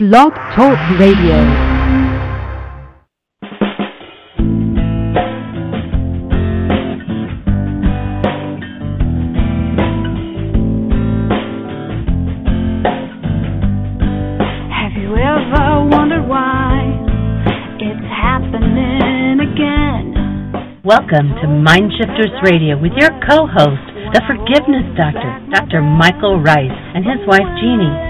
Blog Talk Radio. Have you ever wondered why it's happening again? Welcome to Mindshifters Radio with your co-host, the Forgiveness Doctor, Dr. Michael Ryce, and his wife Jeanie.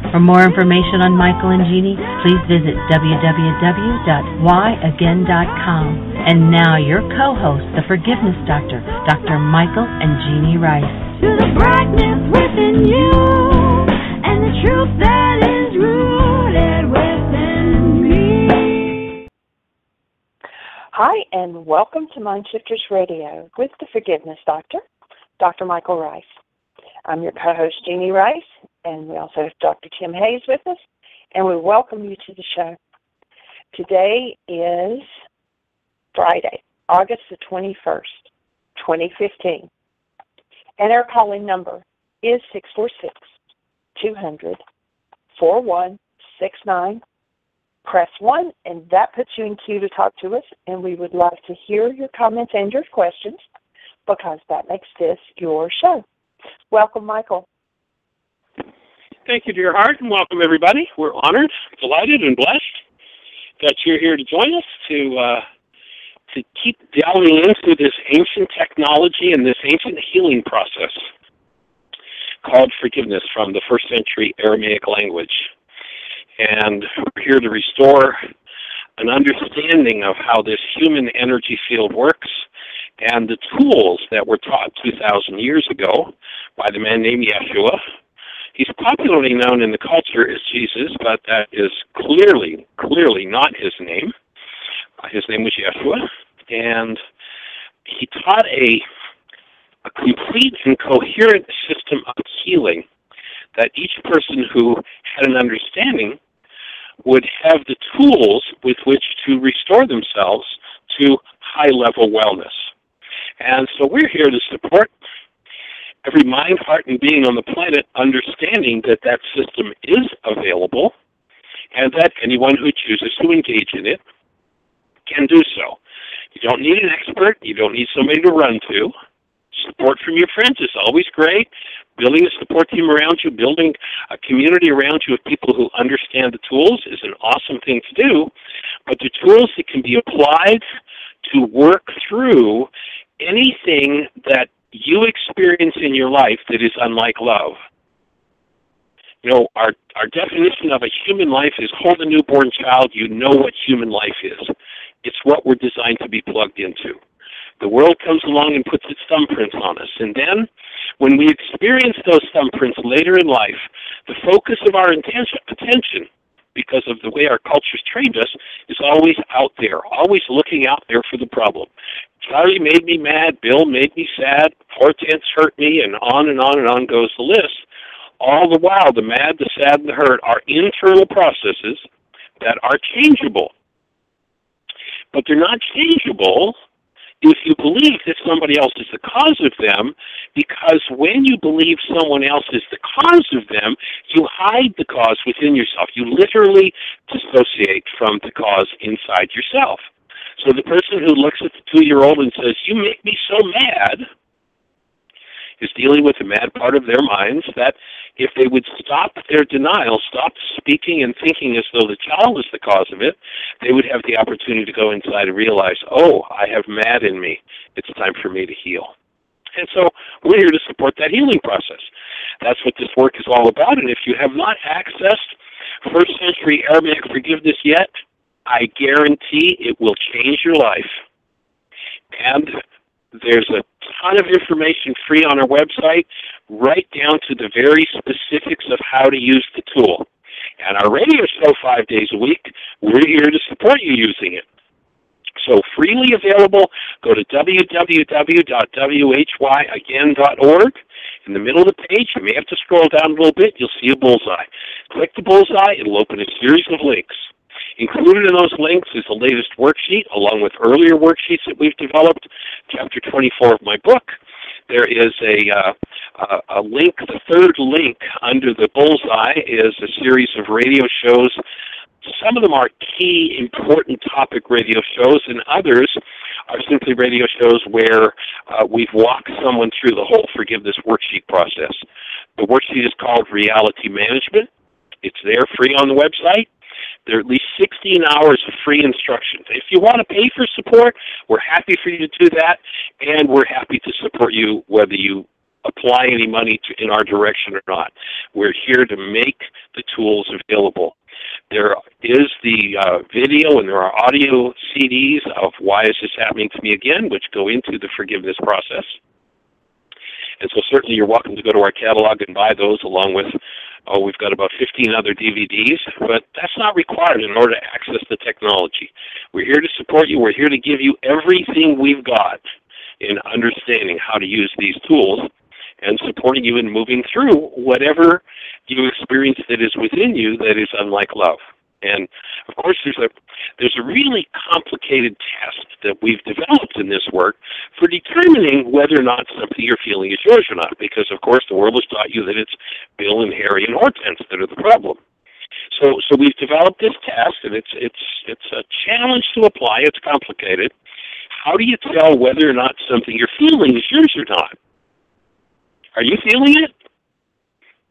For more information on Michael and Jeanie, please visit www.whyagain.com. And now your co-host, the Forgiveness Doctor, Dr. Michael and Jeanie Ryce. To the brightness within you and the truth that is rooted within me. Hi, and welcome to Mindshifters Radio with the Forgiveness Doctor, Dr. Michael Ryce. I'm your co-host, Jeanie Ryce, and we also have Dr. Tim Hayes with us, and we welcome you to the show. Today is Friday, August the 21st, 2015, and our calling number is 646 200 4169 press 1, and that puts you in queue to talk to us, and we would love to hear your comments and your questions because that makes this your show. Welcome, Michael. Thank you, dear heart, and welcome everybody. We're honored, delighted, and blessed that you're here to join us to uh, to keep delving into this ancient technology and this ancient healing process called forgiveness from the first century Aramaic language. And we're here to restore an understanding of how this human energy field works and the tools that were taught 2,000 years ago by the man named Yeshua. He's popularly known in the culture as Jesus, but that is clearly, clearly not his name. Uh, his name was Yeshua, and he taught a, a complete and coherent system of healing that each person who had an understanding would have the tools with which to restore themselves to high level wellness. And so we're here to support every mind, heart, and being on the planet understanding that that system is available and that anyone who chooses to engage in it can do so. You don't need an expert, you don't need somebody to run to. Support from your friends is always great. Building a support team around you, building a community around you of people who understand the tools is an awesome thing to do. But the tools that can be applied to work through anything that you experience in your life that is unlike love. You know, our our definition of a human life is hold a newborn child, you know what human life is. It's what we're designed to be plugged into. The world comes along and puts its thumbprints on us. And then, when we experience those thumbprints later in life, the focus of our attention, because of the way our culture's trained us, is always out there, always looking out there for the problem. Charlie made me mad, Bill made me sad, Hortense hurt me, and on and on and on goes the list. All the while, the mad, the sad, and the hurt are internal processes that are changeable. But they're not changeable if you believe that somebody else is the cause of them, because when you believe someone else is the cause of them, you hide the cause within yourself. You literally dissociate from the cause inside yourself. So the person who looks at the two year old and says, You make me so mad, is dealing with the mad part of their minds that if they would stop their denial, stop speaking and thinking as though the child is the cause of it, they would have the opportunity to go inside and realize, oh, I have mad in me. It's time for me to heal. And so we're here to support that healing process. That's what this work is all about. And if you have not accessed first century Aramaic forgiveness yet, I guarantee it will change your life. And there's a ton of information free on our website, right down to the very specifics of how to use the tool. And our radio show five days a week, we're here to support you using it. So freely available, go to www.whyagain.org In the middle of the page, you may have to scroll down a little bit, you'll see a bullseye. Click the bullseye, it'll open a series of links. Included in those links is the latest worksheet, along with earlier worksheets that we've developed, chapter 24 of my book. There is a, uh, a link, the third link under the bullseye is a series of radio shows some of them are key, important topic radio shows, and others are simply radio shows where uh, we've walked someone through the whole forgiveness worksheet process. The worksheet is called Reality Management. It's there free on the website. There are at least 16 hours of free instruction. If you want to pay for support, we're happy for you to do that, and we're happy to support you whether you apply any money to, in our direction or not. We're here to make the tools available. There is the uh, video and there are audio CDs of Why Is This Happening to Me Again, which go into the forgiveness process. And so certainly you're welcome to go to our catalog and buy those along with, oh, we've got about 15 other DVDs, but that's not required in order to access the technology. We're here to support you. We're here to give you everything we've got in understanding how to use these tools and supporting you in moving through whatever you experience that is within you that is unlike love. And of course, there's a there's a really complicated test that we've developed in this work for determining whether or not something you're feeling is yours or not. Because of course, the world has taught you that it's Bill and Harry and Hortense that are the problem. So so we've developed this test, and it's it's it's a challenge to apply. It's complicated. How do you tell whether or not something you're feeling is yours or not? Are you feeling it?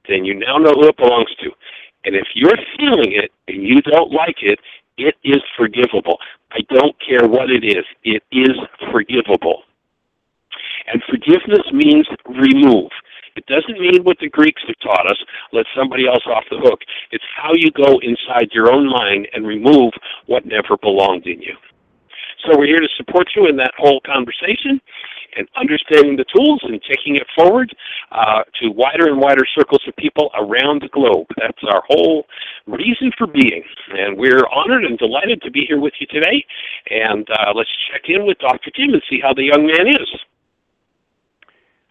Then you now know who it belongs to. And if you're feeling it and you don't like it, it is forgivable. I don't care what it is. It is forgivable. And forgiveness means remove. It doesn't mean what the Greeks have taught us, let somebody else off the hook. It's how you go inside your own mind and remove what never belonged in you. So we're here to support you in that whole conversation and understanding the tools and taking it forward uh, to wider and wider circles of people around the globe. That's our whole reason for being. And we're honored and delighted to be here with you today. And uh, let's check in with Dr. Tim and see how the young man is.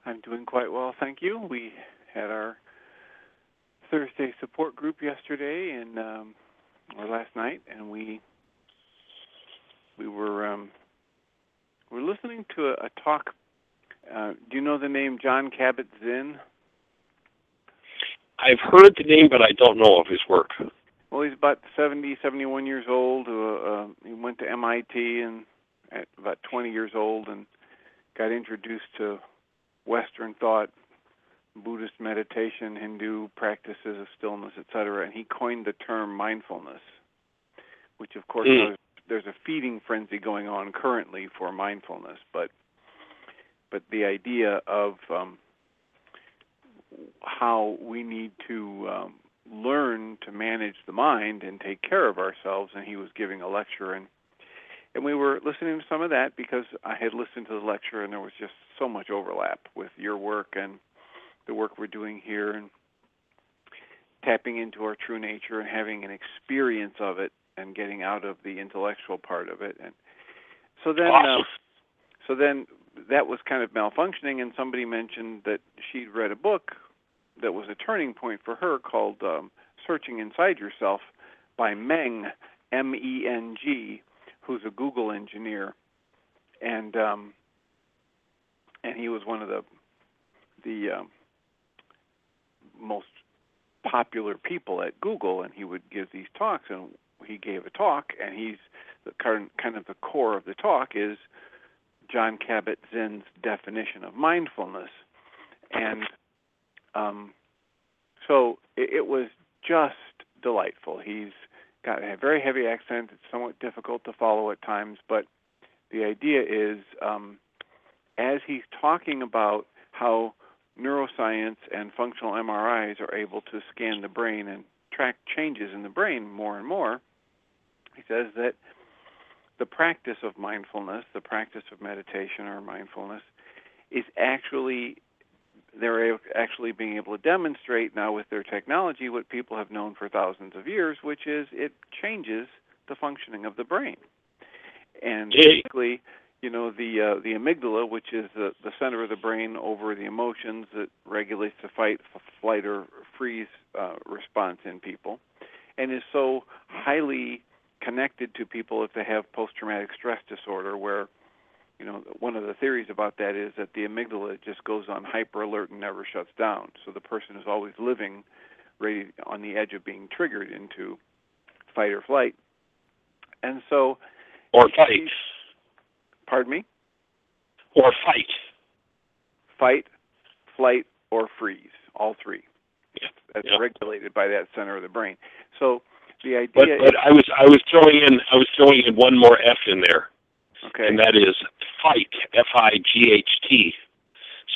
I'm doing quite well, thank you. We had our Thursday support group yesterday and um, or last night, and we we were um, we're listening to a, a talk. Uh, do you know the name John Kabat-Zinn? I've heard the name, but I don't know of his work. Well, he's about 70, 71 years old. Uh, uh, he went to MIT and at about 20 years old and got introduced to Western thought, Buddhist meditation, Hindu practices of stillness, etc. And he coined the term mindfulness, which of course Mm. There's a feeding frenzy going on currently for mindfulness, but but the idea of um, how we need to um, learn to manage the mind and take care of ourselves, and he was giving a lecture and and we were listening to some of that because I had listened to the lecture and there was just so much overlap with your work and the work we're doing here and tapping into our true nature and having an experience of it and getting out of the intellectual part of it and so then awesome. uh, so then that was kind of malfunctioning and somebody mentioned that she'd read a book that was a turning point for her called um, searching inside yourself by meng m-e-n-g who's a google engineer and um, and he was one of the the um, most popular people at Google, and he would give these talks. And he gave a talk, and he's the current kind of the core of the talk is John Kabat-Zinn's definition of mindfulness, and um, so it, it was just delightful. He's got a very heavy accent; it's somewhat difficult to follow at times, but the idea is um, as he's talking about how neuroscience and functional MRIs are able to scan the brain and track changes in the brain more and more, he says that the practice of mindfulness, the practice of meditation or mindfulness, is actually they're actually being able to demonstrate now with their technology what people have known for thousands of years, which is it changes the functioning of the brain. And basically, you know the uh, the amygdala, which is the the center of the brain over the emotions that regulates the fight, f- flight, or freeze uh, response in people, and is so highly connected to people if they have post-traumatic stress disorder, where you know one of the theories about that is that the amygdala just goes on hyper alert and never shuts down, so the person is always living ready on the edge of being triggered into fight or flight, and so Or fight. pardon me. Or fight. fight, flight, or freeze. All three. Yeah. That's Yeah. regulated by that center of the brain. So the But idea but I was I was throwing in I was throwing in one more F in there. okay. and that is fight. F I G H T.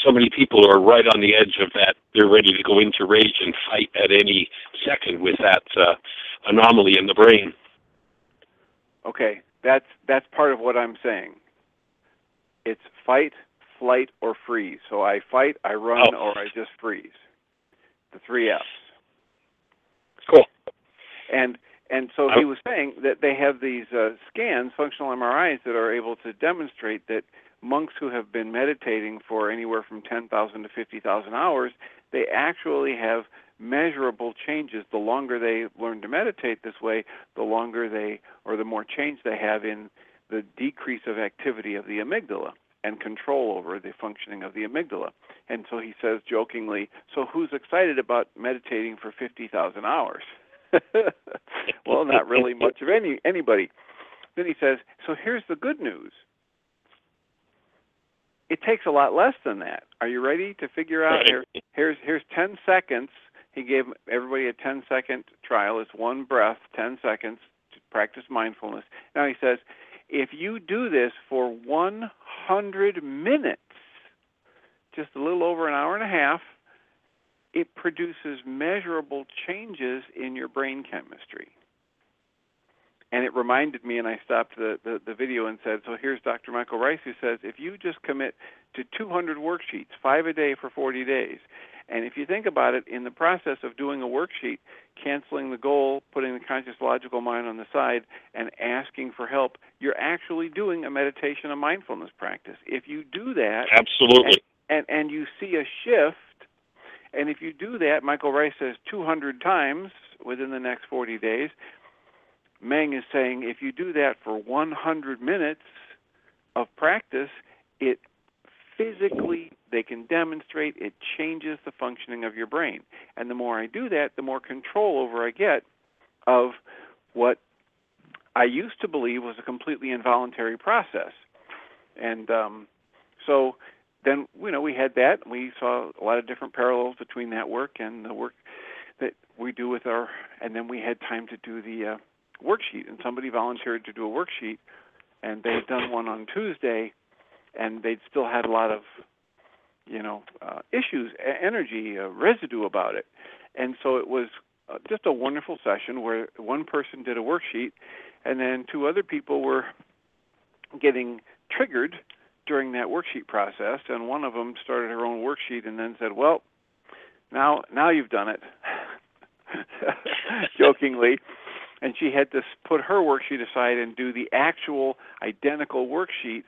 So many people are right on the edge of that. They're ready to go into rage and fight at any second with that uh, anomaly in the brain. okay, that's that's part of what I'm saying. It's fight, flight, or freeze. So I fight, I run, Oh. or I just freeze. The three F's. Cool. And and so he was saying that they have these uh, scans, functional MRIs, that are able to demonstrate that monks who have been meditating for anywhere from 10,000 to 50,000 hours, they actually have measurable changes. The longer they learn to meditate this way, the longer they, or the more change they have in the decrease of activity of the amygdala and control over the functioning of the amygdala. And so he says jokingly, so who's excited about meditating for 50,000 hours? well, not really much of any anybody. Then he says, so here's the good news. It takes a lot less than that. Are you ready to figure out here? Here's here's 10 seconds. He gave everybody a 10 second trial. It's one breath, 10 seconds to practice mindfulness. Now he says, if you do this for 100 minutes, just a little over an hour and a half, it produces measurable changes in your brain chemistry. And it reminded me, and I stopped the, the, the video and said, So here's Dr. Michael Ryce who says, if you just commit to 200 worksheets, five a day for 40 days, and if you think about it, in the process of doing a worksheet, canceling the goal, putting the conscious logical mind on the side, and asking for help, you're actually doing a meditation, a mindfulness practice. If you do that, Absolutely. and and you see a shift and if you do that michael ryce says 200 times within the next 40 days. Meng is saying if you do that for 100 minutes of practice it physically they can demonstrate it changes the functioning of your brain. And the more i do that the more control over i get of what i used to believe was a completely involuntary process. And um so then you know we had that and we saw a lot of different parallels between that work and the work that we do with our and then we had time to do the uh, worksheet and somebody volunteered to do a worksheet and they'd done one on Tuesday and they'd still had a lot of you know uh, issues energy uh, residue about it. And so it was uh, just a wonderful session where one person did a worksheet and then two other people were getting triggered during that worksheet process, and one of them started her own worksheet and then said, "Well, now now you've done it," jokingly, and she had to put her worksheet aside and do the actual identical worksheet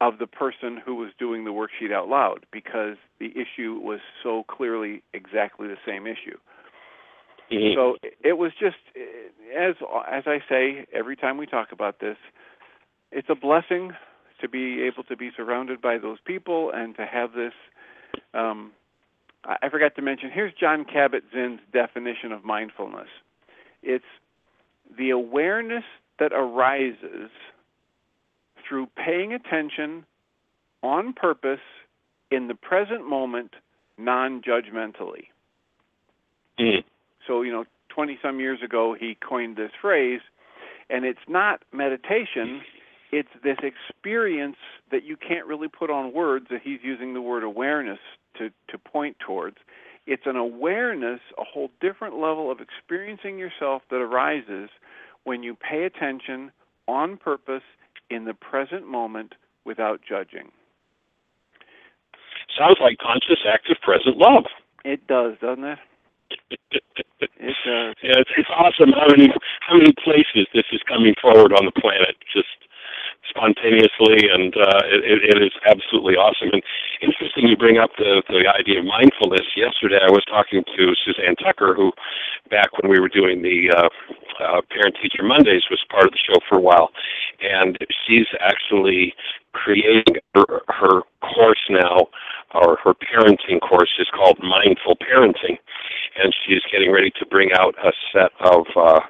of the person who was doing the worksheet out loud because the issue was so clearly exactly the same issue. Mhm. So it was just as as I say every time we talk about this, it's a blessing to be able to be surrounded by those people and to have this. Um, I forgot to mention. Here's John Kabat-Zinn's definition of mindfulness. It's the awareness that arises through paying attention on purpose in the present moment non-judgmentally Mhm. so you know 20 some years ago he coined this phrase and it's not meditation it's this experience that you can't really put on words that he's using the word awareness to to point towards it's an awareness a whole different level of experiencing yourself that arises when you pay attention on purpose in the present moment without judging Sounds like conscious, active, present love. it does doesn't it it does Yeah, it's, it's awesome how many how many places this is coming forward on the planet. Just spontaneously, and uh, it, it is absolutely awesome. And interesting, you bring up the the idea of mindfulness. Yesterday, I was talking to Suzanne Tucker, who back when we were doing the uh, uh, Parent Teacher Mondays was part of the show for a while, and she's actually creating her, her course now, or her parenting course is called Mindful Parenting, and she's getting ready to bring out a set of uh,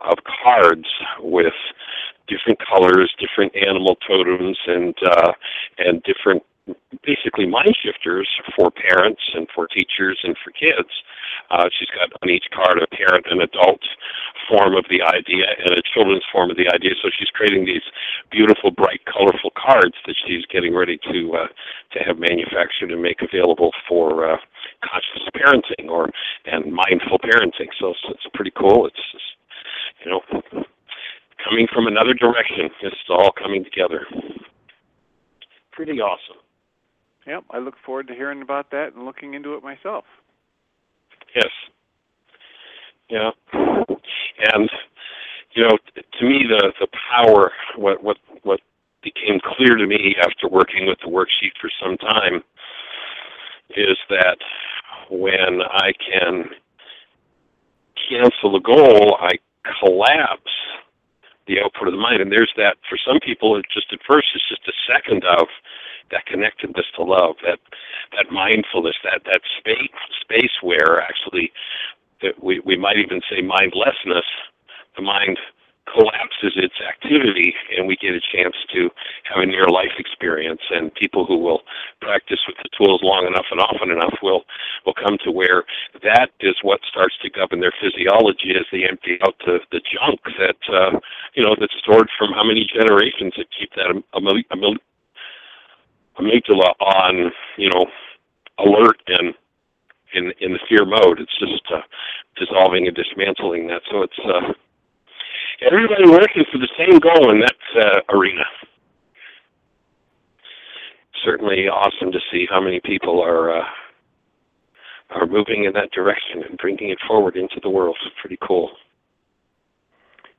of cards with different colors, different animal totems, and uh, and different basically mind shifters for parents and for teachers and for kids. Uh, she's got on each card a parent and adult form of the idea and a children's form of the idea. So she's creating these beautiful, bright, colorful cards that she's getting ready to uh, to have manufactured and make available for uh, conscious parenting or and mindful parenting. So it's, it's pretty cool. It's just, you know coming from another direction. It's all coming together. Pretty awesome. Yep, I look forward to hearing about that and looking into it myself. Yes. Yeah. And you know, t- to me, the the power, what what what became clear to me after working with the worksheet for some time, is that when I can cancel a goal, I collapse the output of the mind. And there's that for some people. It just at first it's just a second of that connectedness to love, that that mindfulness, that that space space where actually that we we might even say mindlessness, the mind collapses its activity and we get a chance to have a near life experience. And people who will practice with the tools long enough and often enough will will come to where that is what starts to govern their physiology as they empty out the the junk that uh you know that's stored from how many generations that keep that am- am- am- amygdala on you know alert and in in the fear mode. It's just uh dissolving and dismantling that. So it's uh everybody working for the same goal in that uh, arena. Certainly awesome to see how many people are uh, are moving in that direction and bringing it forward into the world. It's pretty cool.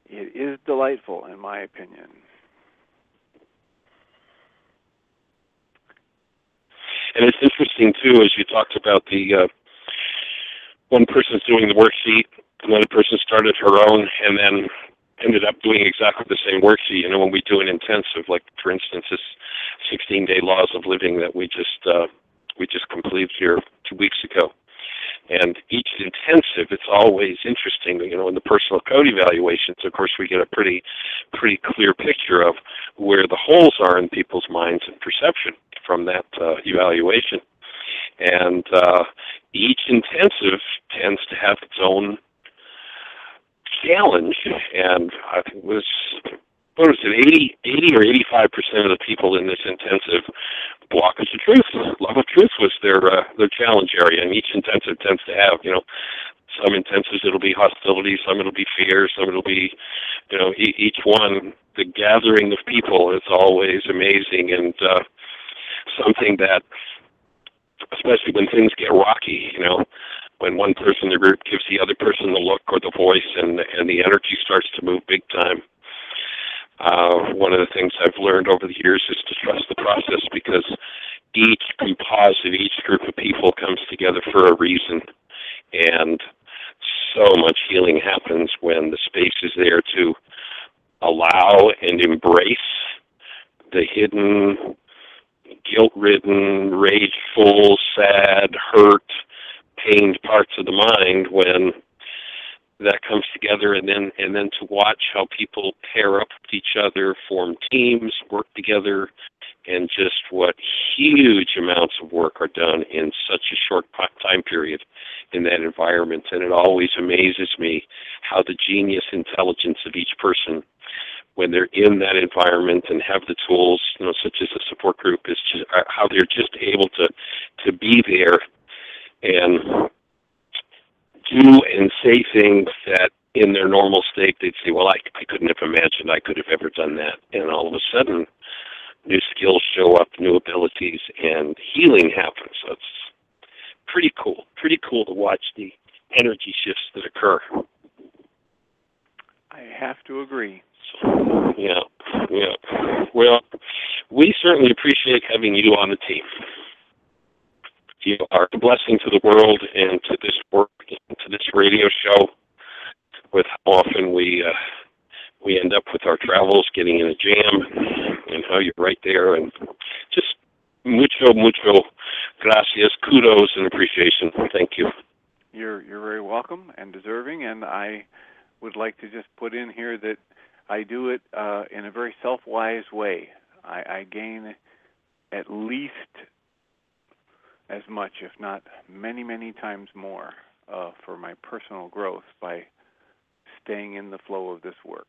It is delightful, in my opinion. And it's interesting too, as you talked about the uh, one person's doing the worksheet, another person started her own, and then ended up doing exactly the same worksheet. You know, when we do an intensive, like for instance, this 16-day laws of living that we just uh, we just completed here two weeks ago. And each intensive, it's always interesting. You know, in the personal code evaluations, of course, we get a pretty, pretty clear picture of where the holes are in people's minds and perception from that uh, evaluation. And uh, each intensive tends to have its own challenge, and I think it was what was it, 80, 80 or 85 percent of the people in this intensive blockage of truth, love of truth was their uh, their challenge area, and each intensive tends to have, you know, some intensives it'll be hostility, some it'll be fear, some it'll be, you know, e- each one. The gathering of people is always amazing and uh, something that, especially when things get rocky, you know, when one person in the group gives the other person the look or the voice and and the energy starts to move big time. Uh, one of the things I've learned over the years is to trust the process because each composite, each group of people comes together for a reason, and so much healing happens when the space is there to allow and embrace the hidden, guilt-ridden, rageful, sad, hurt, pained parts of the mind when that comes together and then and then to watch how people pair up with each other form teams work together and just what huge amounts of work are done in such a short time period in that environment. And it always amazes me how the genius intelligence of each person when they're in that environment and have the tools you know such as a support group is just uh, how they're just able to to be there and do and say things that in their normal state they'd say, well, I, I couldn't have imagined I could have ever done that. And all of a sudden, new skills show up, new abilities, and healing happens. So it's pretty cool. Pretty cool to watch the energy shifts that occur. I have to agree. So, yeah. Yeah. Well, we certainly appreciate having you on the team. You are a blessing to the world and to this work, and to this radio show. With how often we uh, we end up with our travels getting in a jam, and how you're right there, and just mucho mucho gracias, kudos, and appreciation. Thank you. You're you're very welcome and deserving, and I would like to just put in here that I do it uh, in a very self-wise way. I, I gain at least as much, if not many, many times more, uh, for my personal growth by staying in the flow of this work.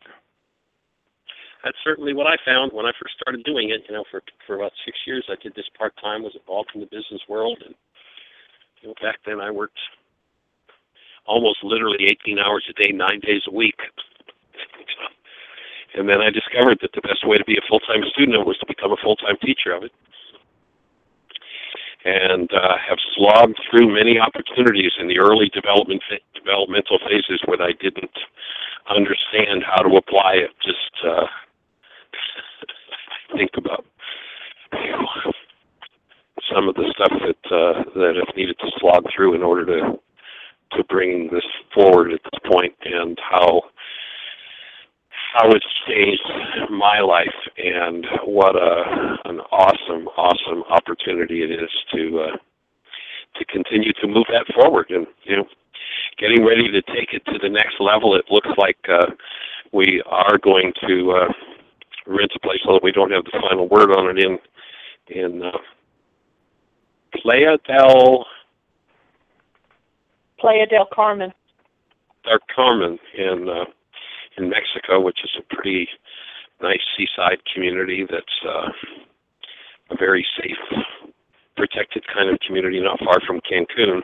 That's certainly what I found when I first started doing it. You know, for for about six years, I did this part time, was involved in the business world, and you know, back then I worked almost literally 18 hours a day, nine days a week. And then I discovered that the best way to be a full-time student was to become a full-time teacher of it. And uh, have slogged through many opportunities in the early development developmental phases where I didn't understand how to apply it. Just uh, think about you know, some of the stuff that uh, that I've needed to slog through in order to to bring this forward at this point, and how how it's changed my life, and what a an awesome, awesome opportunity it is to uh, to continue to move that forward, and you know, getting ready to take it to the next level. It looks like uh, we are going to uh, rent a place, although we don't have the final word on it in in uh, Playa del Playa del Carmen. del Carmen in uh, in Mexico, which is a pretty nice seaside community that's uh, a very safe, protected kind of community, not far from Cancun.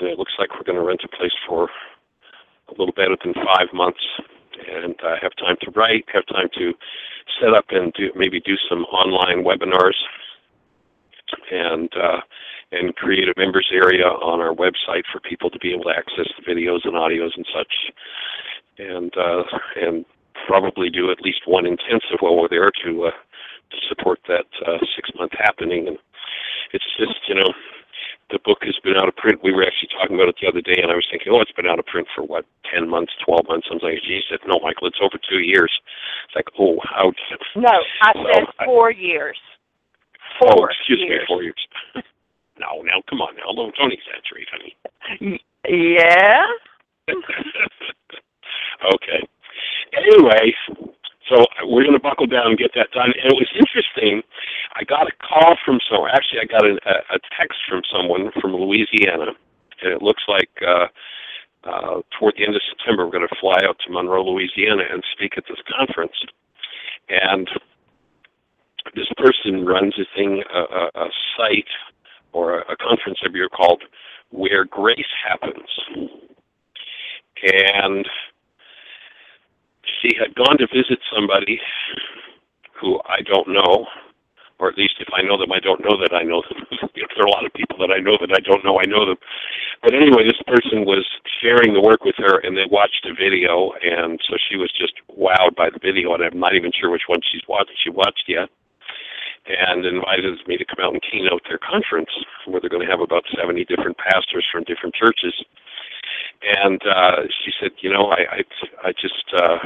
And it looks like we're going to rent a place for a little better than five months, and uh, have time to write, have time to set up and do maybe do some online webinars, and uh, and create a members area on our website for people to be able to access the videos and audios and such, and uh, and probably do at least one intensive while we're there to uh, to support that uh, six month happening. And it's just you know the book has been out of print. We were actually talking about it the other day, and I was thinking, oh, it's been out of print for what, ten months, twelve months? I was like, geez, said, no, Michael, it's over two years. It's like, oh, how? No, I Well, said I- four years. oh, Four excuse years. me, four years. no, now come on, now don't, don't exaggerate, honey. Y- Yeah. okay. Anyway, so we're going to buckle down and get that done. And it was interesting. I got a call from someone. Actually, I got a, a text from someone from Louisiana, and it looks like uh, uh, toward the end of September we're going to fly out to Monroe, Louisiana, and speak at this conference. And this person runs a thing, a, a, a site or a, a conference every year called "Where Grace Happens," and she had gone to visit somebody who I don't know, or at least if I know them, I don't know that I know them. There are a lot of people that I know that I don't know I know them. But anyway, this person was sharing the work with her, and they watched a video, and so she was just wowed by the video, and I'm not even sure which one she's watched. She watched yet, and invited me to come out and keynote their conference, where they're going to have about 70 different pastors from different churches and uh she said you know i i i just uh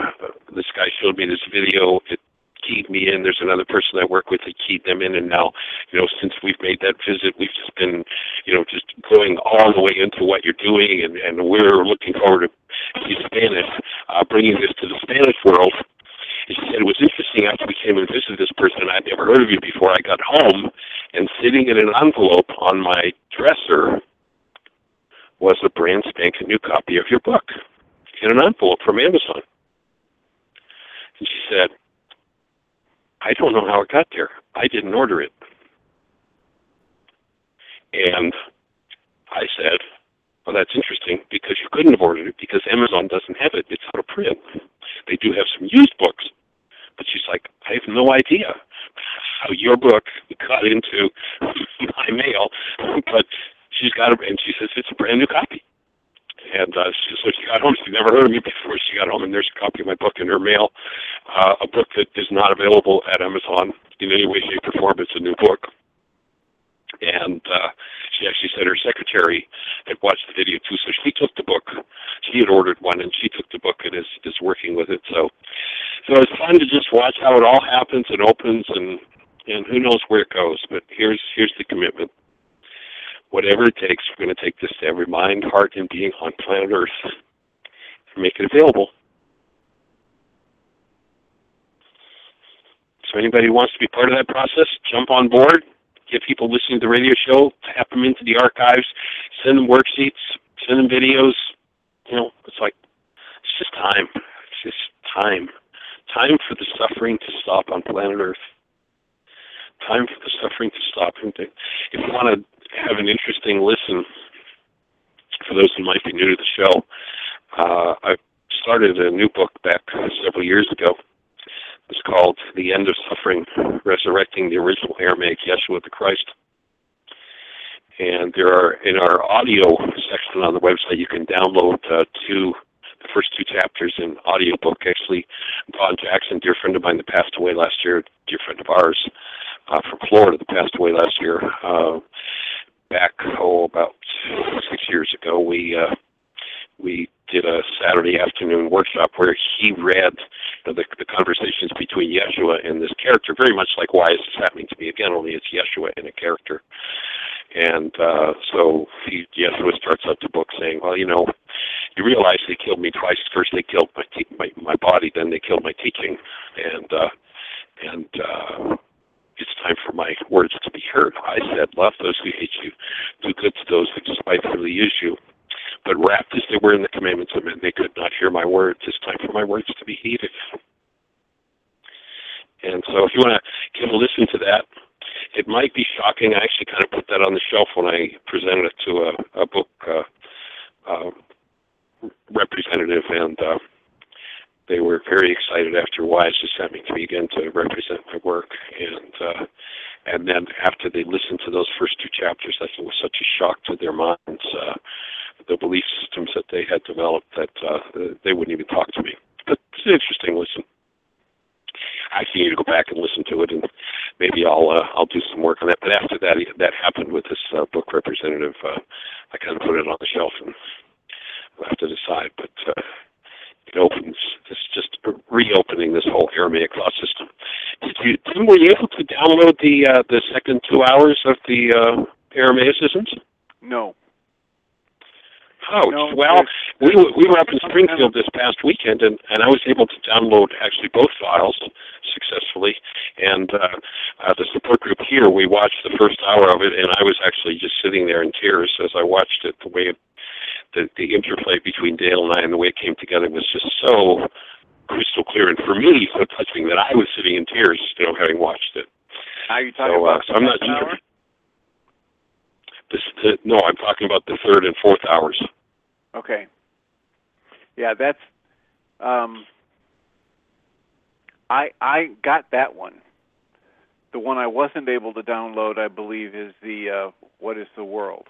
this guy showed me this video. It keyed me in. There's another person i work with. That keyed them in. And now you know since we've made that visit we've just been you know just going all the way into what you're doing. And and we're looking forward to spanish uh bringing this to the spanish world. And she said it was interesting after we came and visited this person. I'd never heard of you before. I got home and sitting in an envelope on my dresser was a brand spanking new copy of your book in an envelope from Amazon. And she said, I don't know how it got there. I didn't order it. And I said, Well, that's interesting because you couldn't have ordered it because Amazon doesn't have it. It's out of print. They do have some used books. But she's like, I have no idea how your book got into my mail, but she's got it, and she says it's a brand new copy. And uh, she, so she got home. She'd never heard of me before. She got home, and there's a copy of my book in her mail. Uh, a book that is not available at Amazon in any way, shape, or form. It's a new book. And uh, she actually said her secretary had watched the video too, so she took the book. She had ordered one, and she took the book and is is working with it. So, so it's fun to just watch how it all happens and opens, and and who knows where it goes. But here's here's the commitment whatever it takes, we're going to take this to every mind, heart, and being on planet Earth and make it available. So anybody who wants to be part of that process, jump on board, get people listening to the radio show, tap them into the archives, send them worksheets, send them videos. You know, it's like, it's just time. It's just time. Time for the suffering to stop on planet Earth. Time for the suffering to stop. And if you want to have an interesting listen for those who might be new to the show. Uh, I started a new book back several years ago. It's called The End of Suffering Resurrecting the Original Aramaic Yeshua the Christ. And there are, in our audio section on the website, you can download uh, two, the first two chapters in audiobook. Actually, Don Jackson, dear friend of mine that passed away last year, dear friend of ours uh, from Florida that passed away last year, uh, back oh about six years ago, we uh, we did a Saturday afternoon workshop where he read the, the conversations between Yeshua and this character, very much like Why Is This Happening to Me Again, only it's Yeshua and a character. And uh, so he, Yeshua starts out the book saying, well, you know, you realize they killed me twice. First they killed my, te- my, my body, then they killed my teaching. And, uh, and, uh, it's time for my words to be heard. I said, Love those who hate you, do good to those who despitefully use you. But wrapped as they were in the commandments of men, they could not hear my words. It's time for my words to be heeded. And so, if you want to give a listen to that, it I actually kind of put that on the shelf when I presented it to a, a book uh, uh, representative, and uh, they were very excited after Wise just sent me to me again to represent my work, and uh, and then after they listened to those first two chapters, I think it was such a shock to their minds, uh, the belief systems that they had developed that uh, they wouldn't even talk to me. But it's an interesting listen. I actually need to go back and listen to it, and maybe I'll uh, I'll do some work on that. But after that that happened with this uh, book representative, uh, I kind of put it on the shelf and I'll have to decide. But uh, it opens. It's just reopening this whole Aramaic law system. Did you, Tim, were you able to download the uh, the second two hours of the uh, Aramaicisms? No. Oh No, well, we were, we were up in Springfield this past weekend, and and I was able to download actually both files successfully. And uh, uh, the support group here, we watched the first hour of it, and I was actually just sitting there in tears as I watched it. The way it, the the interplay between Dale and I and the way it came together was just so crystal clear, and for me, so touching that I was sitting in tears, you know, having watched it. Are you talking So, uh, about so I'm not sure. hour? This, the, no, I'm talking about the third and fourth hours. Okay. Yeah, that's um I I got that one. The one I wasn't able to download, I believe, is the uh What is the World?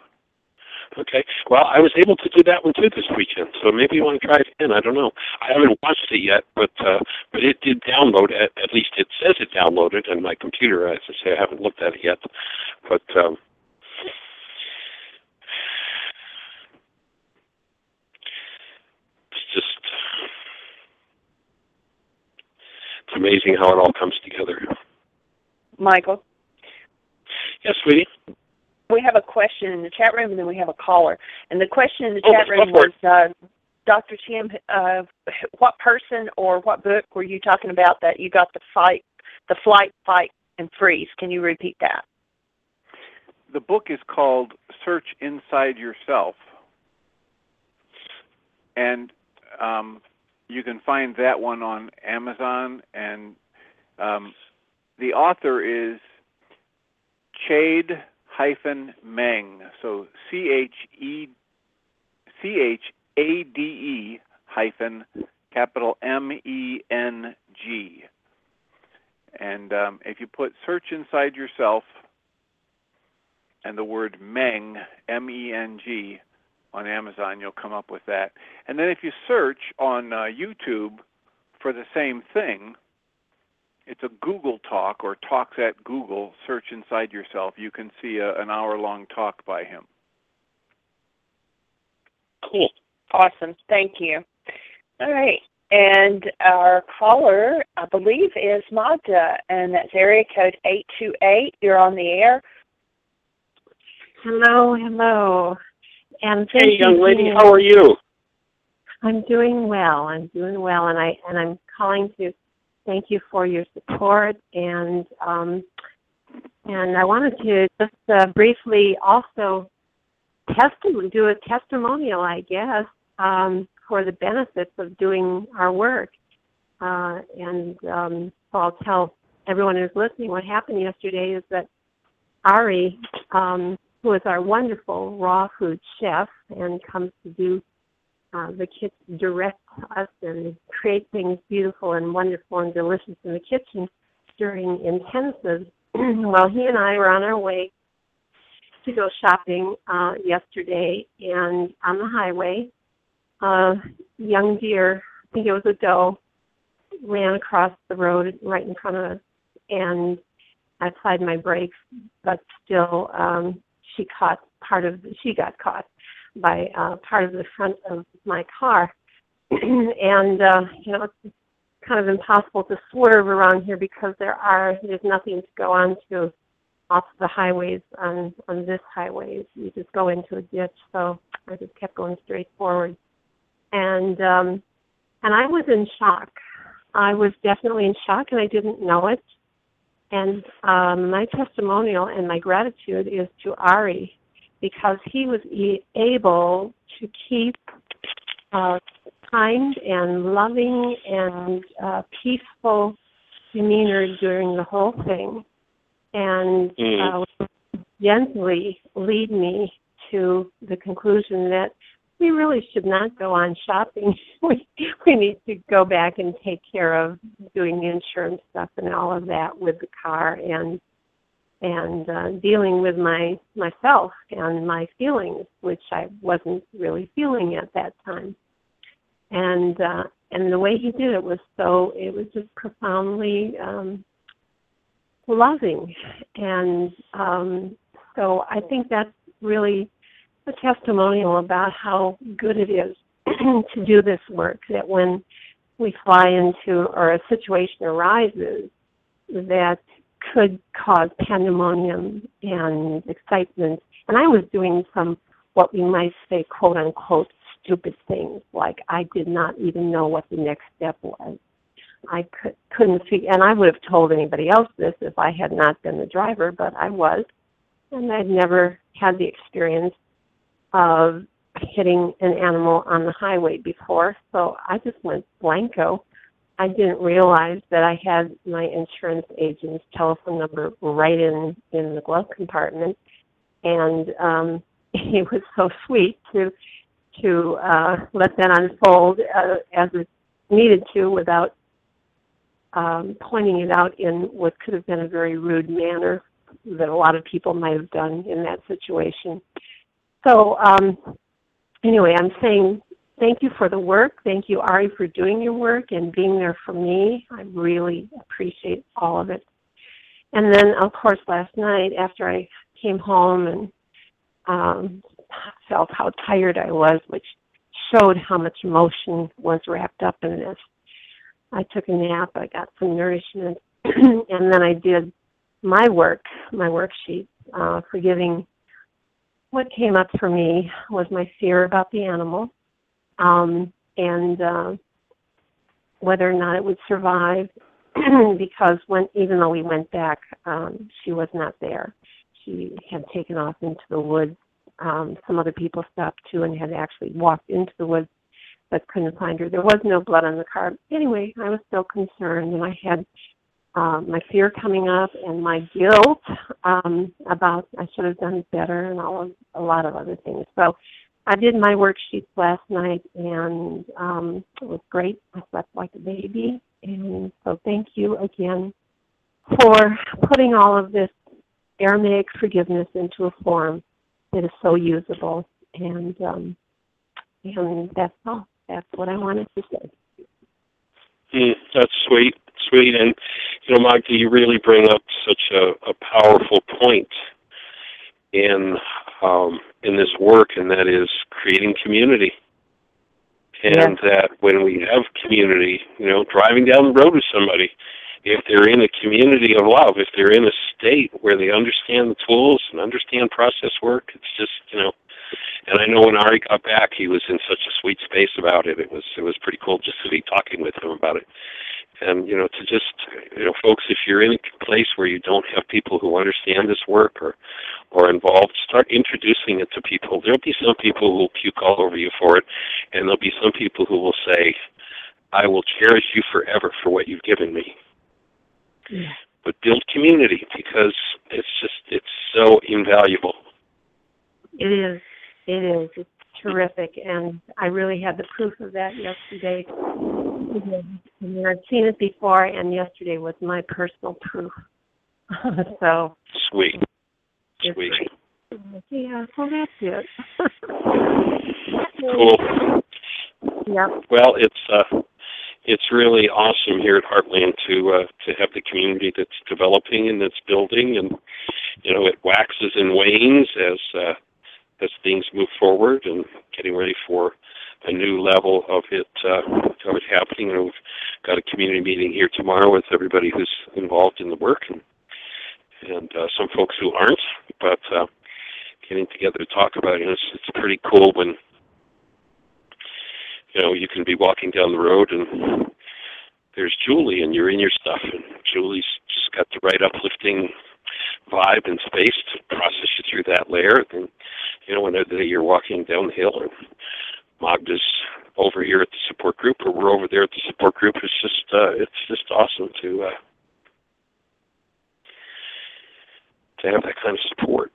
Okay. Well, I was able to do that one too this weekend, so maybe you want to try it again. I don't know. I haven't watched it yet, but uh, but it did download. At, at least it says it downloaded on my computer. As I say, I haven't looked at it yet, but. Um, it's just it's amazing how it all comes together. Michael, Yes, sweetie. We have a question in the chat room, and then we have a caller. And the question in the Oh, chat room was, uh, Dr. Tim, uh, what person or what book were you talking about that you got the fight, the flight, fight, and freeze? Can you repeat that? The book is called Search Inside Yourself. And um you can find that one on Amazon and um the author is Chade hyphen Meng. So C H E C H A D E hyphen capital M E N G. And um, if you put search inside yourself and the word Meng, M E N G, on Amazon, you'll come up with that. And then if you search on uh, YouTube for the same thing, it's a Google talk or talks at Google. Search inside yourself. You can see a, an hour long talk by him. Cool. Awesome. Thank you. All right. And our caller, I believe, is Magda, and that's area code 828. You're on the air. Hello, hello. And thank Hey, young you, lady, Jean. how are you? I'm doing well. I'm doing well, and I and I'm calling to thank you for your support and um, and I wanted to just uh, briefly also testi- do a testimonial, I guess, um, for the benefits of doing our work. Uh, and um, so I'll tell everyone who's listening what happened yesterday is that Ari, um, who is our wonderful raw food chef and comes to do uh, the kids direct us and create things beautiful and wonderful and delicious in the kitchen during intensives. well, he and I were on our way to go shopping uh, yesterday, and on the highway, a young deer, I think it was a doe, ran across the road right in front of us, and I applied my brakes, but still, um, she caught part of. She got caught by uh, part of the front of my car, and uh, you know it's kind of impossible to swerve around here because there are there's nothing to go on to off the highways on on this highway. You just go into a ditch. So I just kept going straight forward, and um, and I was in shock. I was definitely in shock, and I didn't know it. And um, my testimonial and my gratitude is to Ari because he was e- able to keep uh, kind and loving and uh, peaceful demeanor during the whole thing, and uh, gently lead me to the conclusion that we really should not go on shopping. we we need to go back and take care of doing the insurance stuff and all of that with the car and and uh, dealing with my myself and my feelings, which I wasn't really feeling at that time. And uh, and the way he did it was so it was just profoundly um, loving, and um, so I think that's really a testimonial about how good it is to do this work. That when we fly into or a situation arises that could cause pandemonium and excitement. And I was doing some what we might say quote unquote stupid things like I did not even know what the next step was. I could, couldn't see, and I would have told anybody else this if I had not been the driver, but I was, and I'd never had the experience of hitting an animal on the highway before, so I just went blanco. I didn't realize that I had my insurance agent's telephone number right in in the glove compartment, and um, he was so sweet to to uh, let that unfold uh, as it needed to without um, pointing it out in what could have been a very rude manner that a lot of people might have done in that situation. So um, anyway, I'm saying thank you for the work. Thank you, Ari, for doing your work and being there for me. I really appreciate all of it. And then, of course, last night after I came home and um, felt how tired I was, which showed how much emotion was wrapped up in this. I took a nap. I got some nourishment, and then I did my work, my worksheet, uh, forgiving. What came up for me was my fear about the animal, um, and uh, whether or not it would survive. because when, even though we went back, um, she was not there. She had taken off into the woods. Um, some other people stopped too and had actually walked into the woods but couldn't find her. There was no blood on the car. Anyway, I was still concerned, and I had um, my fear coming up and my guilt um, about I should have done better and all of, a lot of other things. So I did my worksheets last night, and um, it was great. I slept like a baby, and so thank you again for putting all of this Aramaic forgiveness into a form that is so usable. And um, And that's all. That's what I wanted to say. Mm, that's sweet, sweet, and you know, Magda, you really bring up such a, a powerful point in um, in this work, and that is creating community. And that when we have community, you know, driving down the road with somebody, if they're in a community of love, if they're in a state where they understand the tools and understand process work, it's just, you know, and I know when Ari got back, he was in such a sweet space about it. It was it was pretty cool just to be talking with him about it. And you know, to just you know, folks, if you're in a place where you don't have people who understand this work or or involved, start introducing it to people. There'll be some people who will puke all over you for it, and there'll be some people who will say, "I will cherish you forever for what you've given me." Yeah. But build community because it's just it's so invaluable. It is. It is. It's terrific, and I really had the proof of that yesterday. And I've seen it before, and yesterday was my personal proof. so Sweet, sweet. Yeah, so that's it. cool. Yep. Well, it's uh, it's really awesome here at Heartland to uh, to have the community that's developing and that's building, and you know it waxes and wanes as uh, as things move forward and getting ready for a new level of it uh, of it happening. And we've got a community meeting here tomorrow with everybody who's involved in the work and and uh, some folks who aren't, but uh, getting together to talk about it. And it's, it's pretty cool when you know you can be walking down the road and there's Julie and you're in your stuff and Julie's just got the right uplifting vibe and space to process you through that layer. And you know, whenever you're walking down the and Magda's over here at the support group or we're over there at the support group, it's just uh it's just awesome to uh to have that kind of support.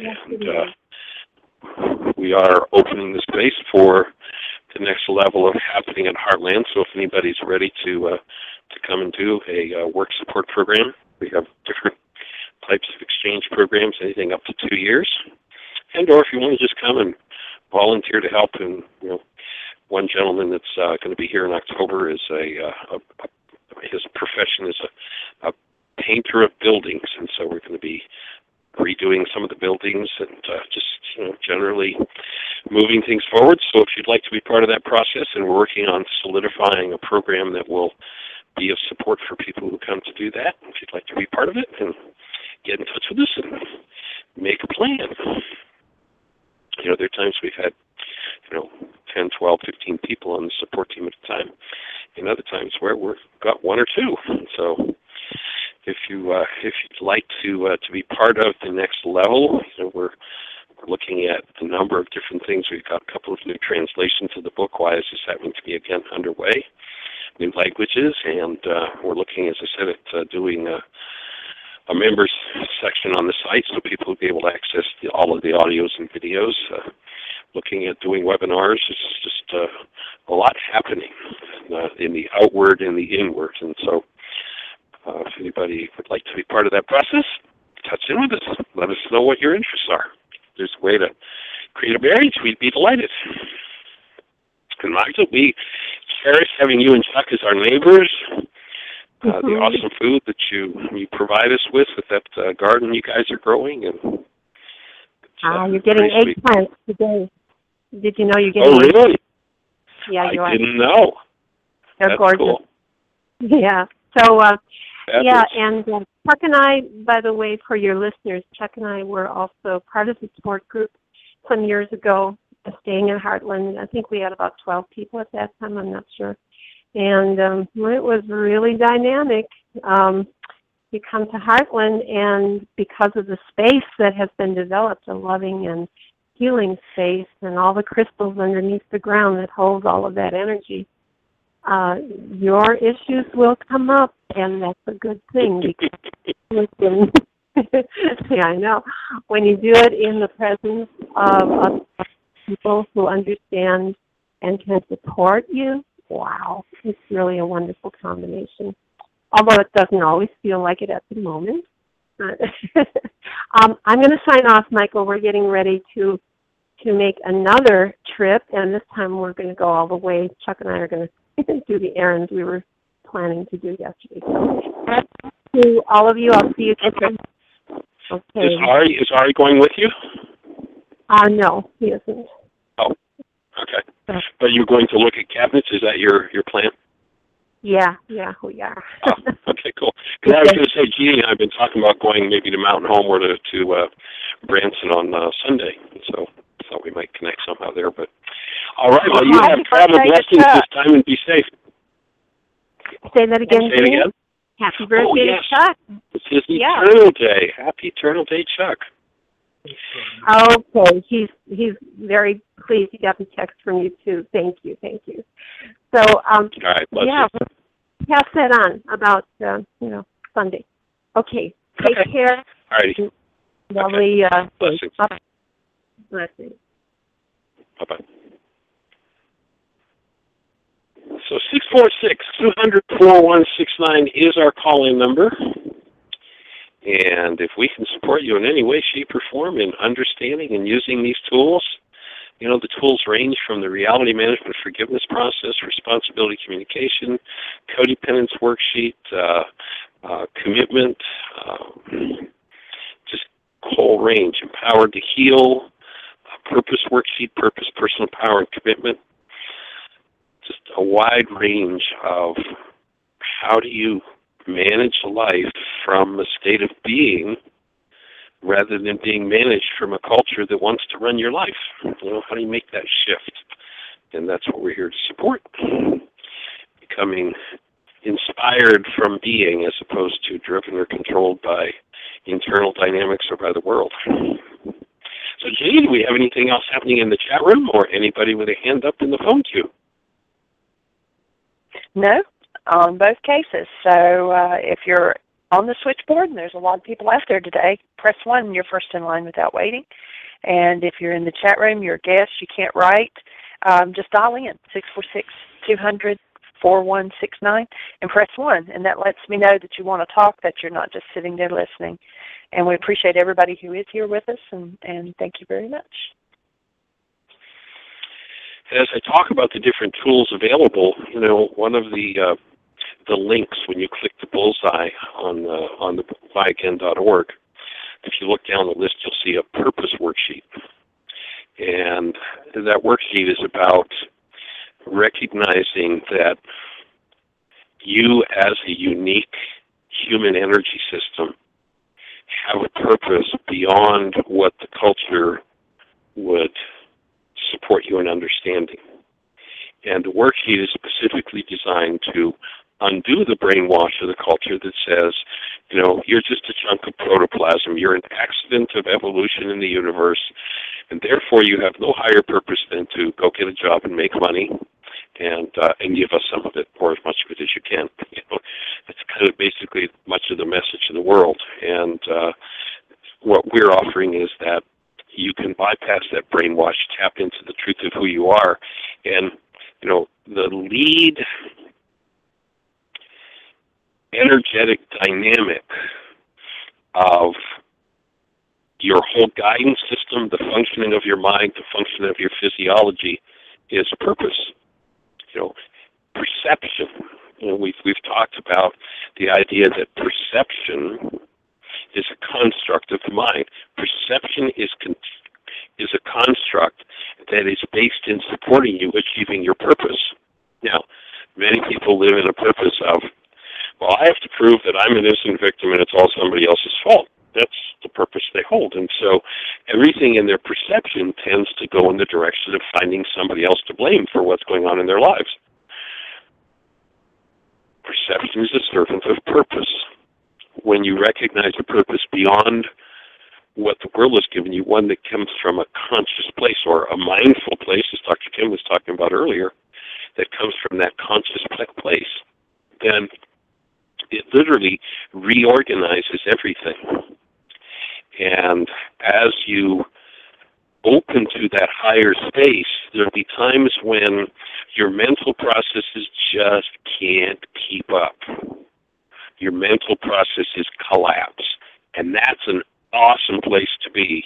Yes, And uh we are opening the space for the next level of happening at Heartland. So if anybody's ready to uh, to come and do a uh, work support program, we have different types of exchange programs, anything up to two years, and or if you want to just come and volunteer to help. And you know, one gentleman that's uh, going to be here in October is a, uh, a, a his profession is a, a painter of buildings, and so we're going to be redoing some of the buildings and uh, just you know generally moving things forward. So if you'd like to be part of that process, and we're working on solidifying a program that will be of support for people who come to do that. If you'd like to be part of it, and get in touch with us and make a plan. You know, there are times we've had, you know, 10, 12, 15 people on the support team at a time. And other times where we've got one or two. So if you uh, if you'd like to uh, to be part of the next level, you know, we're looking at a number of different things. We've got a couple of new translations of the book. Why is this happening to me again? Underway, new languages, and uh, we're looking, as I said, at uh, doing a, a members section on the site so people will be able to access the, all of the audios and videos. Uh, looking at doing webinars. It's just uh, a lot happening in the outward and the inward, and so uh, if anybody would like to be part of that process, touch in with us. Let us know what your interests are. If there's a way to create a marriage, we'd be delighted. And Magda, we cherish having you and Chuck as our neighbors. Uh, the Mhm. awesome food that you you provide us with with that uh, garden you guys are growing, and uh, Ah, you're getting eggplants today. Did you know you're getting Oh, really? Yeah, you I are. didn't know. They're That's gorgeous. cool. Yeah. So uh yeah, and uh, Chuck and I, by the way, for your listeners, Chuck and I were also part of the support group some years ago, uh, staying in Heartland. I think we had about 12 people at that time. I'm not sure. And um, it was really dynamic. Um, you come to Heartland, and because of the space that has been developed, a loving and healing space, and all the crystals underneath the ground that holds all of that energy, uh, your issues will come up, and that's a good thing because yeah, I know when you do it in the presence of people who understand and can support you. Wow, it's really a wonderful combination. Although it doesn't always feel like it at the moment. um, I'm going to sign off, Michael. We're getting ready to to make another trip, and this time we're going to go all the way. Chuck and I are going to do the errands we were planning to do yesterday. So, to all of you, I'll see you again. Is Okay. Ari is Ari going with you? Uh, no, he isn't. Okay. But you're going to look at cabinets. Is that your your plan? Yeah, yeah, we are. Oh, okay, cool. Because I was going to say, Jeanie and I have been talking about going maybe to Mountain Home or to to uh, Branson on uh, Sunday, so thought we might connect somehow there. But all right, well, you have travel blessings this time and be safe. Say that again. Say it again. Happy birthday Oh, yes. Chuck. It's his Yeah. eternal day. Happy eternal day, Chuck. Okay, he's he's very pleased. He got the text from you too. Thank you, thank you. So, um, All right, yeah, you. pass that on about uh, you know Sunday. Okay, take Okay. care. All righty, Lovely. Uh, blessings. bye. Blessings. Bye bye. So six four six two hundred four one six nine is our calling number. And if we can support you in any way, shape, or form in understanding and using these tools, you know, the tools range from the reality management forgiveness process, responsibility communication, codependence worksheet, uh, uh, commitment, um, just whole range, empowered to heal, uh, purpose worksheet, purpose, personal power, and commitment. Just a wide range of how do you manage life from a state of being rather than being managed from a culture that wants to run your life. You know, how do you make that shift? And that's what we're here to support. Becoming inspired from being as opposed to driven or controlled by internal dynamics or by the world. So, Jay, do we have anything else happening in the chat room or anybody with a hand up in the phone queue? No, on both cases. So uh, if you're on the switchboard, and there's a lot of people out there today, press one. And you're first in line without waiting. And if you're in the chat room, you're a guest, you can't write, um, just dial in six four six two hundred four one six nine and press one, and that lets me know that you want to talk, that you're not just sitting there listening. And we appreciate everybody who is here with us, and, and thank you very much. as I talk about the different tools available, you know, one of the uh, the links when you click the bullseye on the on the whyagain.org, if you look down the list, you'll see a purpose worksheet, and that worksheet is about recognizing that you, as a unique human energy system, have a purpose beyond what the culture would support you in understanding. And the worksheet is specifically designed to undo the brainwash of the culture that says, you know, you're just a chunk of protoplasm, you're an accident of evolution in the universe, and therefore you have no higher purpose than to go get a job and make money and uh, and give us some of it or as much of it as you can. You know, it's kind of basically much of the message of the world. And uh, what we're offering is that you can bypass that brainwash, tap into the truth of who you are, and you know the lead energetic dynamic of your whole guidance system, the functioning of your mind, the functioning of your physiology is purpose. You know, perception. You know, we've we've talked about the idea that perception is a construct of the mind. Perception is con- is a construct that is based in supporting you achieving your purpose. Now, many people live in a purpose of, well, I have to prove that I'm an innocent victim and it's all somebody else's fault. That's the purpose they hold. And so everything in their perception tends to go in the direction of finding somebody else to blame for what's going on in their lives. Perception is a servant of purpose. When you recognize a purpose beyond what the world has given you, one that comes from a conscious place or a mindful place, as Dr. Kim was talking about earlier, that comes from that conscious place, then it literally reorganizes everything. And as you open to that higher space, there'll be times when your mental processes just can't keep up. Your mental processes collapse. And that's an awesome place to be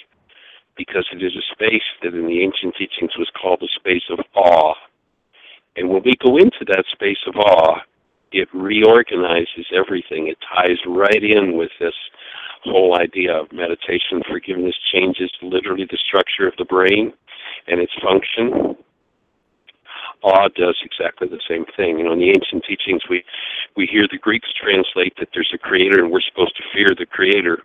because it is a space that in the ancient teachings was called the space of awe. And when we go into that space of awe, it reorganizes everything. It ties right in with this whole idea of meditation. Forgiveness changes literally the structure of the brain and its function. Awe does exactly the same thing. You know, in the ancient teachings, we we hear the Greeks translate that there's a creator and we're supposed to fear the creator.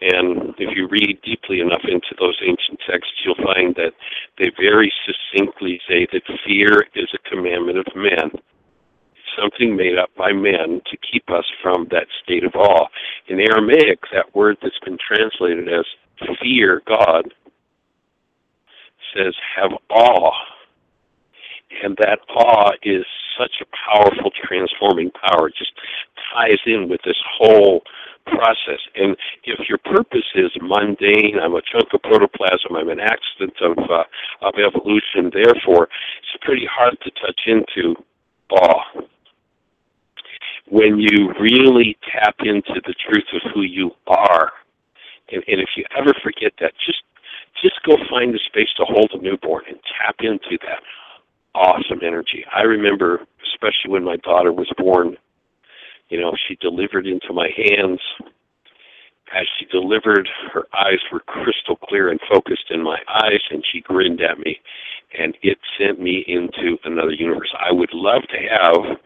And if you read deeply enough into those ancient texts, you'll find that they very succinctly say that fear is a commandment of men. Something made up by men to keep us from that state of awe. In Aramaic, that word that's been translated as fear God says have awe. And that awe is such a powerful transforming power. It just ties in with this whole process. And if your purpose is mundane, I'm a chunk of protoplasm, I'm an accident of uh, of evolution, therefore, it's pretty hard to touch into awe. When you really tap into the truth of who you are, and, and if you ever forget that, just just go find a space to hold a newborn and tap into that awesome energy. I remember, especially when my daughter was born, you know, she delivered into my hands. As she delivered, her eyes were crystal clear and focused in my eyes, and she grinned at me, and it sent me into another universe. I would love to have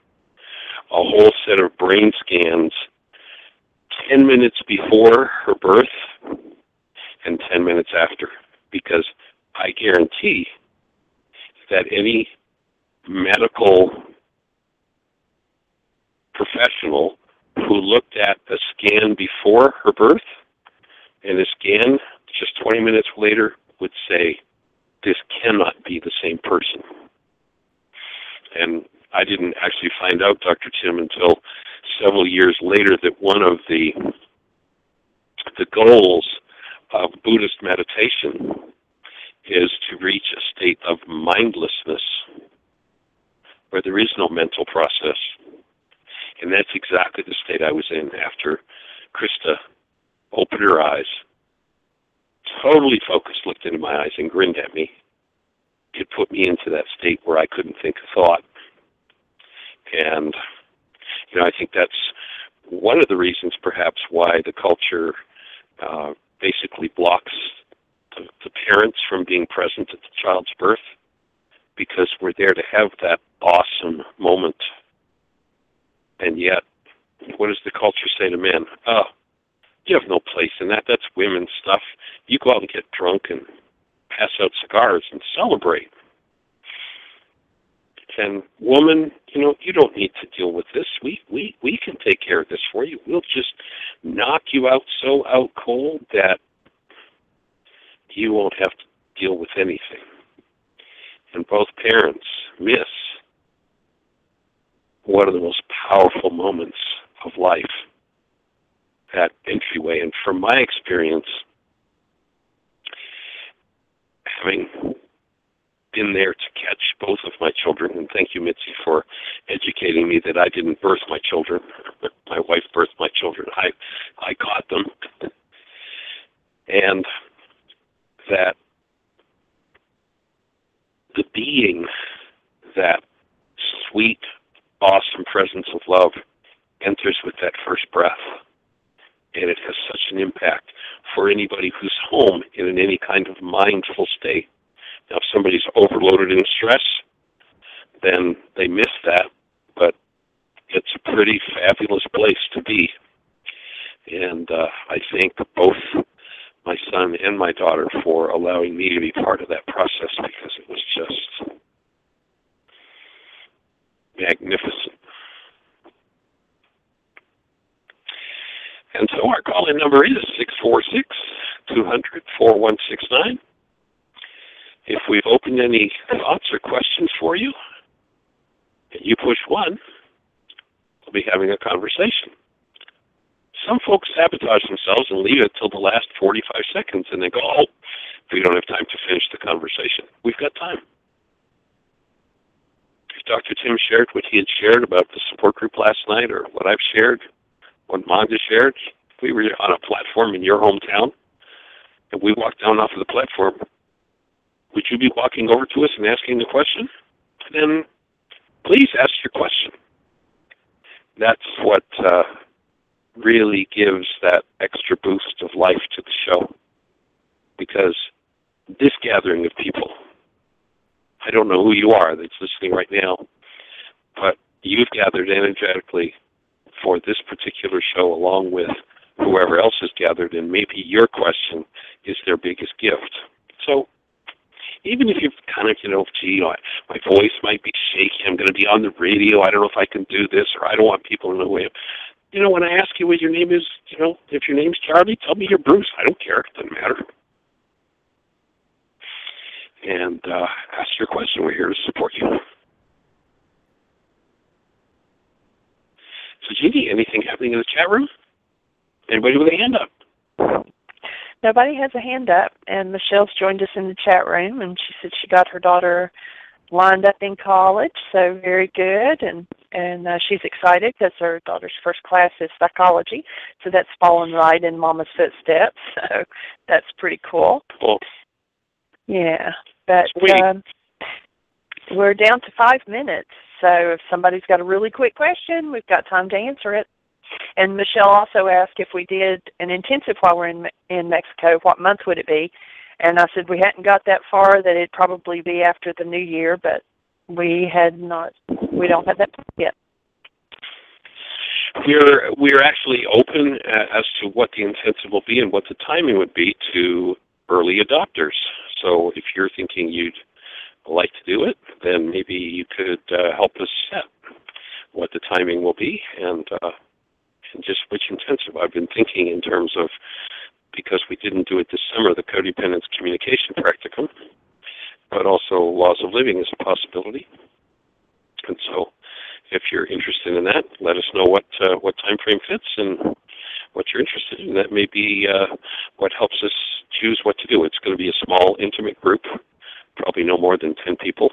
a whole set of brain scans 10 minutes before her birth and 10 minutes after, because I guarantee that any medical professional who looked at the scan before her birth and a scan just 20 minutes later would say, this cannot be the same person. And I didn't actually find out, Dr. Tim, until several years later that one of the the goals of Buddhist meditation is to reach a state of mindlessness where there is no mental process. And that's exactly the state I was in after Krista opened her eyes, totally focused, looked into my eyes, and grinned at me. It put me into that state where I couldn't think a thought. And, you know, I think that's one of the reasons perhaps why the culture uh, basically blocks the, the parents from being present at the child's birth because we're there to have that awesome moment. And yet, what does the culture say to men? Oh, you have no place in that. That's women's stuff. You go out and get drunk and pass out cigars and celebrate. And woman, you know, you don't need to deal with this. We we we can take care of this for you. We'll just knock you out so out cold that you won't have to deal with anything. And both parents miss one of the most powerful moments of life, that entryway. And from my experience, having been there to catch both of my children, and thank you, Mitzi, for educating me that I didn't birth my children. My wife birthed my children. I I caught them. And that the being that sweet, awesome presence of love enters with that first breath. And it has such an impact for anybody who's home in any kind of mindful state. Now, if somebody's overloaded in stress, then they miss that, but it's a pretty fabulous place to be. And uh, I thank both my son and my daughter for allowing me to be part of that process because it was just magnificent. And so our call-in number is 646 200 4169. If we've opened any thoughts or questions for you, you push one, we'll be having a conversation some folks sabotage themselves and leave it till the last 45 seconds and they go, oh, we don't have time to finish the conversation. We've got time. If Dr. Tim shared what he had shared about the support group last night or what I've shared, what Magda shared, if we were on a platform in your hometown and we walked down off of the platform, would you be walking over to us and asking the question? Then please ask your question. That's what uh, really gives that extra boost of life to the show. Because this gathering of people, I don't know who you are that's listening right now, but you've gathered energetically for this particular show along with whoever else is gathered, and maybe your question is their biggest gift. So even if you've kind of, you know, gee, my voice might be shaky, I'm going to be on the radio, I don't know if I can do this, or I don't want people to know who I am. You know, when I ask you what your name is, you know, if your name's Charlie, tell me you're Bruce. I don't care. It doesn't matter. And uh, ask your question. We're here to support you. So, Jeanie, anything happening in the chat room? Anybody with a hand up? Nobody has a hand up, and Michelle's joined us in the chat room, and she said she got her daughter lined up in college, so very good, and and uh, she's excited because her daughter's first class is psychology, so that's fallen right in Mama's footsteps. So that's pretty cool. Cool. Yeah, but um, we're down to five minutes. So if somebody's got a really quick question, we've got time to answer it. And Michelle also asked if we did an intensive while we're in in Mexico, what month would it be? And I said we hadn't got that far; that it'd probably be after the new year, but we had not. We don't have that yet. We're we're actually open as to what the intensive will be and what the timing would be to early adopters. So if you're thinking you'd like to do it, then maybe you could uh, help us set what the timing will be and uh, and just which intensive. I've been thinking in terms of because we didn't do it this summer, the codependence communication practicum, but also laws of living is a possibility. And so, if you're interested in that, let us know what uh, what time frame fits and what you're interested in. That may be uh, what helps us choose what to do. It's going to be a small, intimate group, probably no more than ten people,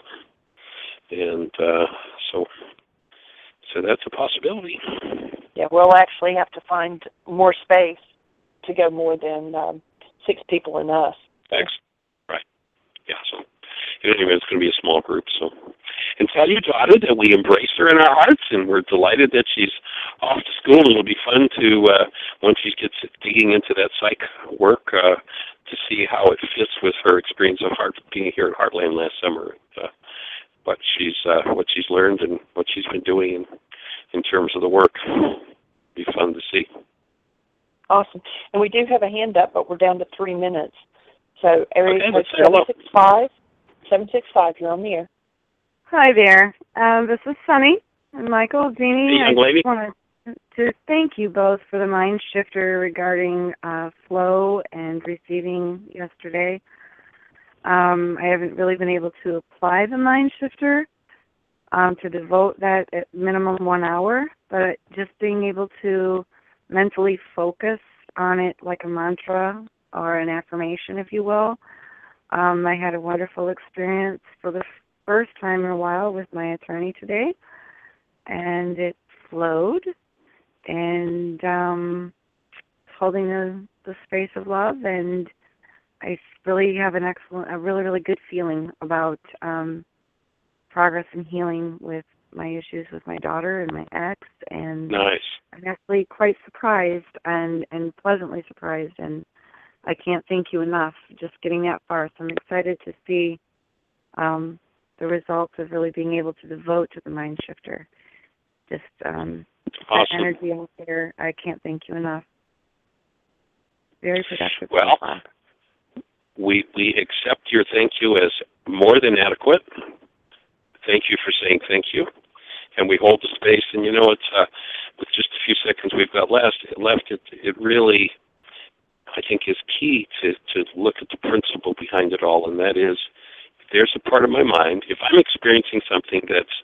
and uh, so so that's a possibility. Yeah, we'll actually have to find more space to go more than um, six people and us. Thanks. Right. Yeah. So anyway, it's going to be a small group. So, and tell your daughter that we embrace her in our hearts, and we're delighted that she's off to school. And it'll be fun to uh, once she gets digging into that psych work uh, to see how it fits with her experience of heart being here at Heartland last summer. Uh, what she's uh, what she's learned and what she's been doing in, in terms of the work. Be fun to see. Awesome. And we do have a hand up, but we're down to three minutes. So area Okay, code let's seven six five. Seven six five. You're on the air. Hi there. Um, this is Sunny and Michael, Jeanie. Hey, young I lady. just wanted to thank you both for the mind shifter regarding uh, flow and receiving yesterday. Um, I haven't really been able to apply the mind shifter um, to devote that at minimum one hour, but just being able to mentally focus on it like a mantra or an affirmation, if you will. Um, I had a wonderful experience for the first time in a while with my attorney today, and it flowed, and um, holding the the space of love, and I really have an excellent, a really really good feeling about um, progress and healing with my issues with my daughter and my ex, and Nice. I'm actually quite surprised and and pleasantly surprised, and I can't thank you enough just getting that far. So I'm excited to see um, the results of really being able to devote to the mind shifter. Just um, that energy out there, I can't thank you enough. Very productive. Well. We we accept your thank you as more than adequate. Thank you for saying thank you, and we hold the space. And you know, it's uh, with just a few seconds we've got left. Left, it it really, I think, is key to to look at the principle behind it all, and that is, there's a part of my mind. If I'm experiencing something that's,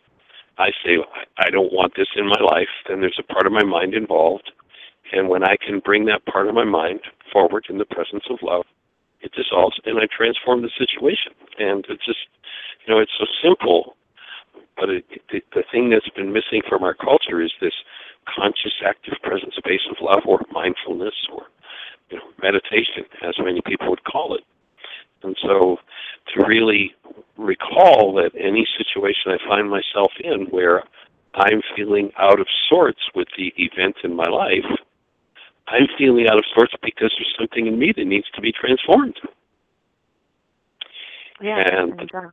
I say, I don't want this in my life, then there's a part of my mind involved. And when I can bring that part of my mind forward in the presence of love, it dissolves and I transform the situation. And it's just, you know, it's so simple, but it, the, the thing that's been missing from our culture is this conscious, active, present space of love or mindfulness or, you know, meditation, as many people would call it. And so to really recall that any situation I find myself in where I'm feeling out of sorts with the event in my life, I'm feeling out of sorts because there's something in me that needs to be transformed. Yeah, And and, uh,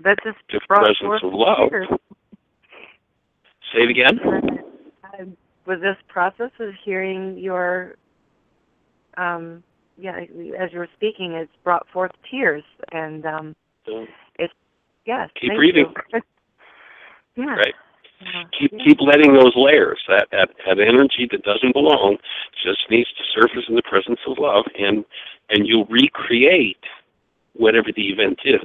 that just The presence of love. tears. Say it again. Uh, with this process of hearing your, um, yeah, as you were speaking, it's brought forth tears, and um, So, yes, Keep thank breathing. you. yeah. Right. Keep keep letting those layers. That, that that energy that doesn't belong just needs to surface in the presence of love and and you'll recreate whatever the event is.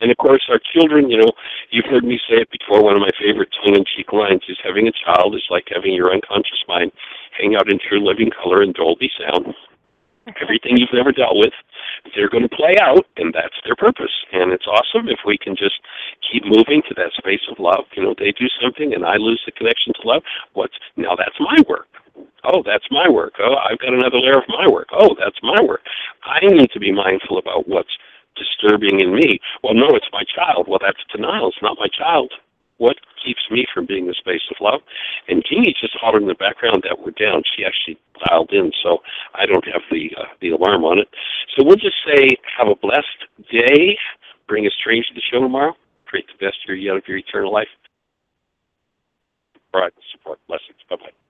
And of course our children you know you've heard me say it before one of my favorite tongue-in-cheek lines is having a child is like having your unconscious mind hang out in true living color and dolby sound everything you've ever dealt with they're going to play out and that's their purpose. And it's awesome if we can just keep moving to that space of love. You know they do something and i lose the connection to love what's now that's my work. Oh that's my work. Oh i've got another layer of my work. Oh that's my work. I need to be mindful about what's disturbing in me. Well no it's my child. Well that's denial. It's not my child what keeps me from being the space of love? And Jeanie just hollered in the background that we're down. She actually dialed in, so I don't have the uh, the alarm on it. So we'll just say have a blessed day. Bring a stranger to the show tomorrow. Create the best year yet of your eternal life. All right, support, blessings. Bye bye.